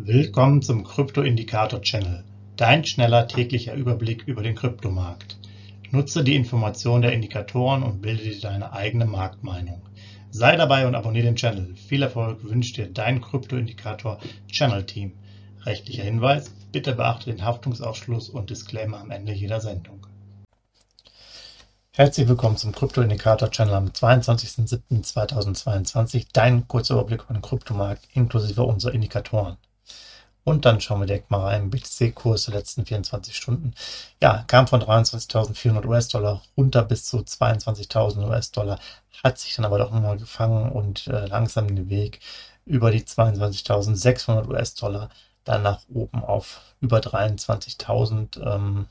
Willkommen zum Krypto-Indikator-Channel, dein schneller täglicher Überblick über den Kryptomarkt. Nutze die Informationen der Indikatoren und bilde dir deine eigene Marktmeinung. Sei dabei und abonniere den Channel. Viel Erfolg wünscht dir dein Krypto-Indikator-Channel-Team. Rechtlicher Hinweis, bitte beachte den Haftungsausschluss und Disclaimer am Ende jeder Sendung. Herzlich willkommen zum Krypto-Indikator-Channel am 22.07.2022. Dein kurzer Überblick über den Kryptomarkt inklusive unserer Indikatoren. Und dann schauen wir direkt mal rein. BTC-Kurs der letzten 24 Stunden. Ja, kam von 23.400 US-Dollar runter bis zu 22.000 US-Dollar, hat sich dann aber doch nochmal gefangen und äh, langsam den Weg über die 22.600 US-Dollar dann nach oben auf über 23.000 ähm,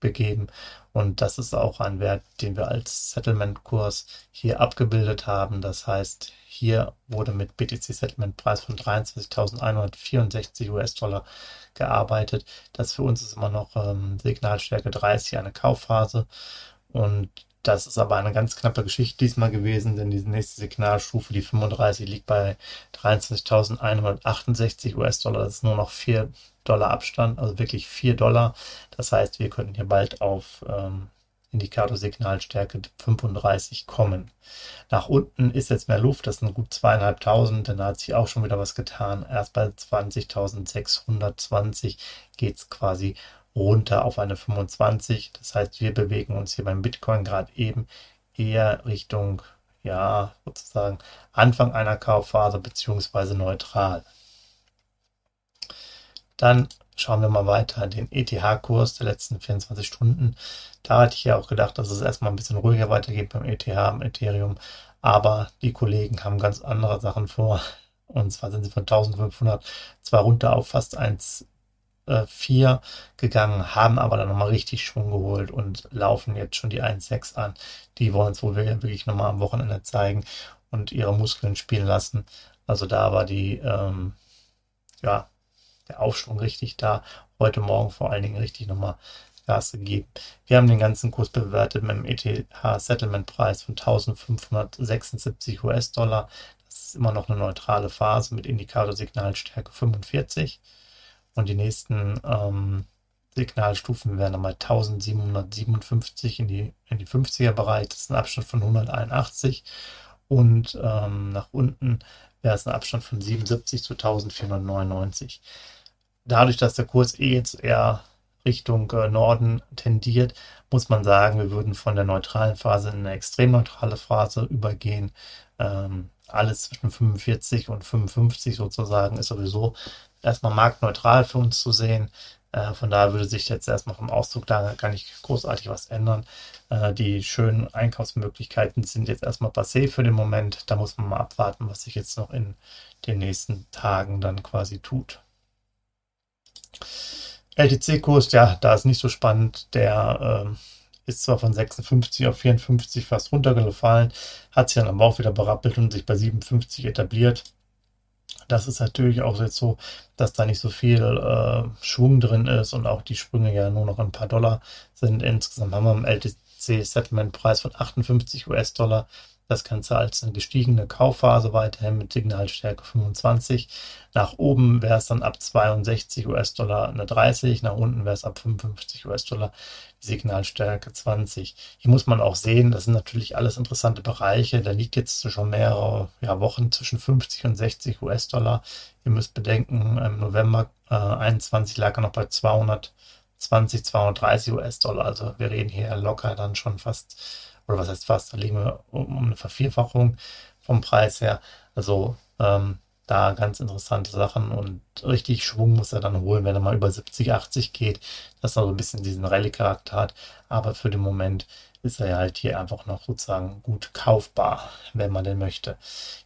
begeben. Und das ist auch ein Wert, den wir als Settlement-Kurs hier abgebildet haben. Das heißt, hier wurde mit BTC Settlement Preis von 23.164 US-Dollar gearbeitet. Das für uns ist immer noch ähm, Signalstärke 30, eine Kaufphase. Und das ist aber eine ganz knappe Geschichte diesmal gewesen, denn die nächste Signalstufe, die 35, liegt bei 23.168 US-Dollar. Das ist nur noch 4 Dollar Abstand, also wirklich 4 Dollar. Das heißt, wir könnten hier bald auf ähm, Indikatorsignalstärke 35 kommen. Nach unten ist jetzt mehr Luft, das sind gut zweieinhalbtausend, dann hat sich auch schon wieder was getan. Erst bei 20.620 geht es quasi runter auf eine 25. Das heißt, wir bewegen uns hier beim Bitcoin gerade eben eher Richtung, ja, sozusagen Anfang einer Kaufphase beziehungsweise neutral. Dann schauen wir mal weiter den ETH-Kurs der letzten 24 Stunden. Da hatte ich ja auch gedacht, dass es erstmal ein bisschen ruhiger weitergeht beim ETH, im Ethereum. Aber die Kollegen haben ganz andere Sachen vor. Und zwar sind sie von 1500 zwar runter auf fast 1, äh, 4 gegangen, haben aber dann nochmal richtig Schwung geholt und laufen jetzt schon die 1-6 an. Die wollen es wohl wirklich nochmal am Wochenende zeigen und ihre Muskeln spielen lassen. Also da war die, ähm, ja, der Aufschwung richtig da. Heute Morgen vor allen Dingen richtig nochmal Gas gegeben. Wir haben den ganzen Kurs bewertet mit dem ETH-Settlement-Preis von 1576 US-Dollar. Das ist immer noch eine neutrale Phase mit Indikatorsignalstärke 45. Und die nächsten ähm, Signalstufen wären nochmal 1757 in die, in die 50er Bereich. Das ist ein Abstand von 181. Und ähm, nach unten wäre es ein Abstand von 77 zu 1499 dadurch, dass der Kurs eh jetzt eher Richtung äh, Norden tendiert, muss man sagen, wir würden von der neutralen Phase in eine extrem neutrale Phase übergehen. Ähm, alles zwischen 45 und 55 sozusagen ist sowieso erstmal marktneutral für uns zu sehen. Äh, von daher würde sich jetzt erstmal vom Ausdruck da gar nicht großartig was ändern. Äh, die schönen Einkaufsmöglichkeiten sind jetzt erstmal passé für den Moment. Da muss man mal abwarten, was sich jetzt noch in den nächsten Tagen dann quasi tut. LTC-Kurs, ja, da ist nicht so spannend. Der äh, ist zwar von 56 auf 54 fast runtergefallen, hat sich dann aber auch wieder berappelt und sich bei 57 etabliert. Das ist natürlich auch jetzt so, dass da nicht so viel äh, Schwung drin ist und auch die Sprünge ja nur noch ein paar Dollar sind. Insgesamt haben wir im LTC Settlement Preis von 58 US-Dollar das Ganze als eine gestiegene Kaufphase weiterhin mit Signalstärke 25. Nach oben wäre es dann ab 62 US-Dollar eine 30, nach unten wäre es ab 55 US-Dollar die Signalstärke 20. Hier muss man auch sehen, das sind natürlich alles interessante Bereiche. Da liegt jetzt schon mehrere ja, Wochen zwischen 50 und 60 US-Dollar. Ihr müsst bedenken, im November äh, 21 lag er noch bei 220, 230 US-Dollar. Also wir reden hier locker dann schon fast oder was heißt fast, da liegen wir um, um eine Vervierfachung vom Preis her. Also ähm, da ganz interessante Sachen und richtig Schwung muss er dann holen, wenn er mal über 70, 80 geht, dass er so ein bisschen diesen Rallye-Charakter hat. Aber für den Moment ist er halt hier einfach noch sozusagen gut kaufbar, wenn man den möchte.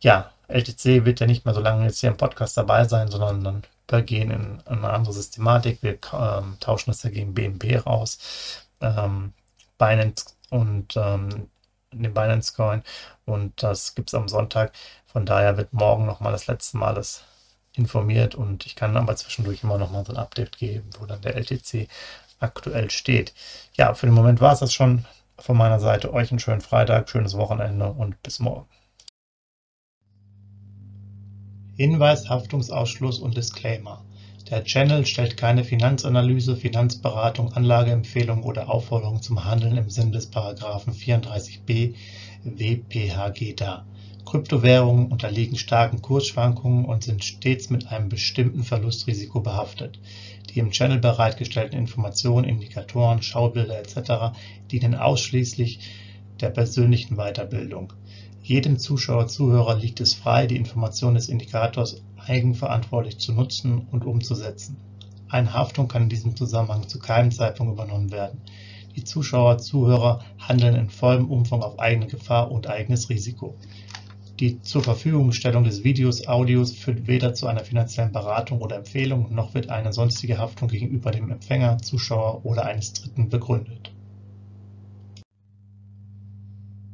Ja, LTC wird ja nicht mehr so lange jetzt hier im Podcast dabei sein, sondern dann übergehen in eine andere Systematik. Wir ähm, tauschen das ja gegen BNB raus. Ähm, Binance und ähm, den Binance Coin. Und das gibt es am Sonntag. Von daher wird morgen nochmal das letzte Mal das informiert und ich kann aber zwischendurch immer nochmal so ein Update geben, wo dann der LTC aktuell steht. Ja, für den Moment war es das schon von meiner Seite. Euch einen schönen Freitag, schönes Wochenende und bis morgen. Hinweis, Haftungsausschluss und Disclaimer. Der Channel stellt keine Finanzanalyse, Finanzberatung, Anlageempfehlung oder Aufforderung zum Handeln im Sinne des § 34b WPHG dar. Kryptowährungen unterliegen starken Kursschwankungen und sind stets mit einem bestimmten Verlustrisiko behaftet. Die im Channel bereitgestellten Informationen, Indikatoren, Schaubilder etc. dienen ausschließlich der persönlichen Weiterbildung. Jedem Zuschauer/Zuhörer liegt es frei, die Informationen des Indikators eigenverantwortlich zu nutzen und umzusetzen. Eine Haftung kann in diesem Zusammenhang zu keinem Zeitpunkt übernommen werden. Die Zuschauer/Zuhörer handeln in vollem Umfang auf eigene Gefahr und eigenes Risiko. Die Zurverfügungstellung des Videos/Audios führt weder zu einer finanziellen Beratung oder Empfehlung, noch wird eine sonstige Haftung gegenüber dem Empfänger, Zuschauer oder eines Dritten begründet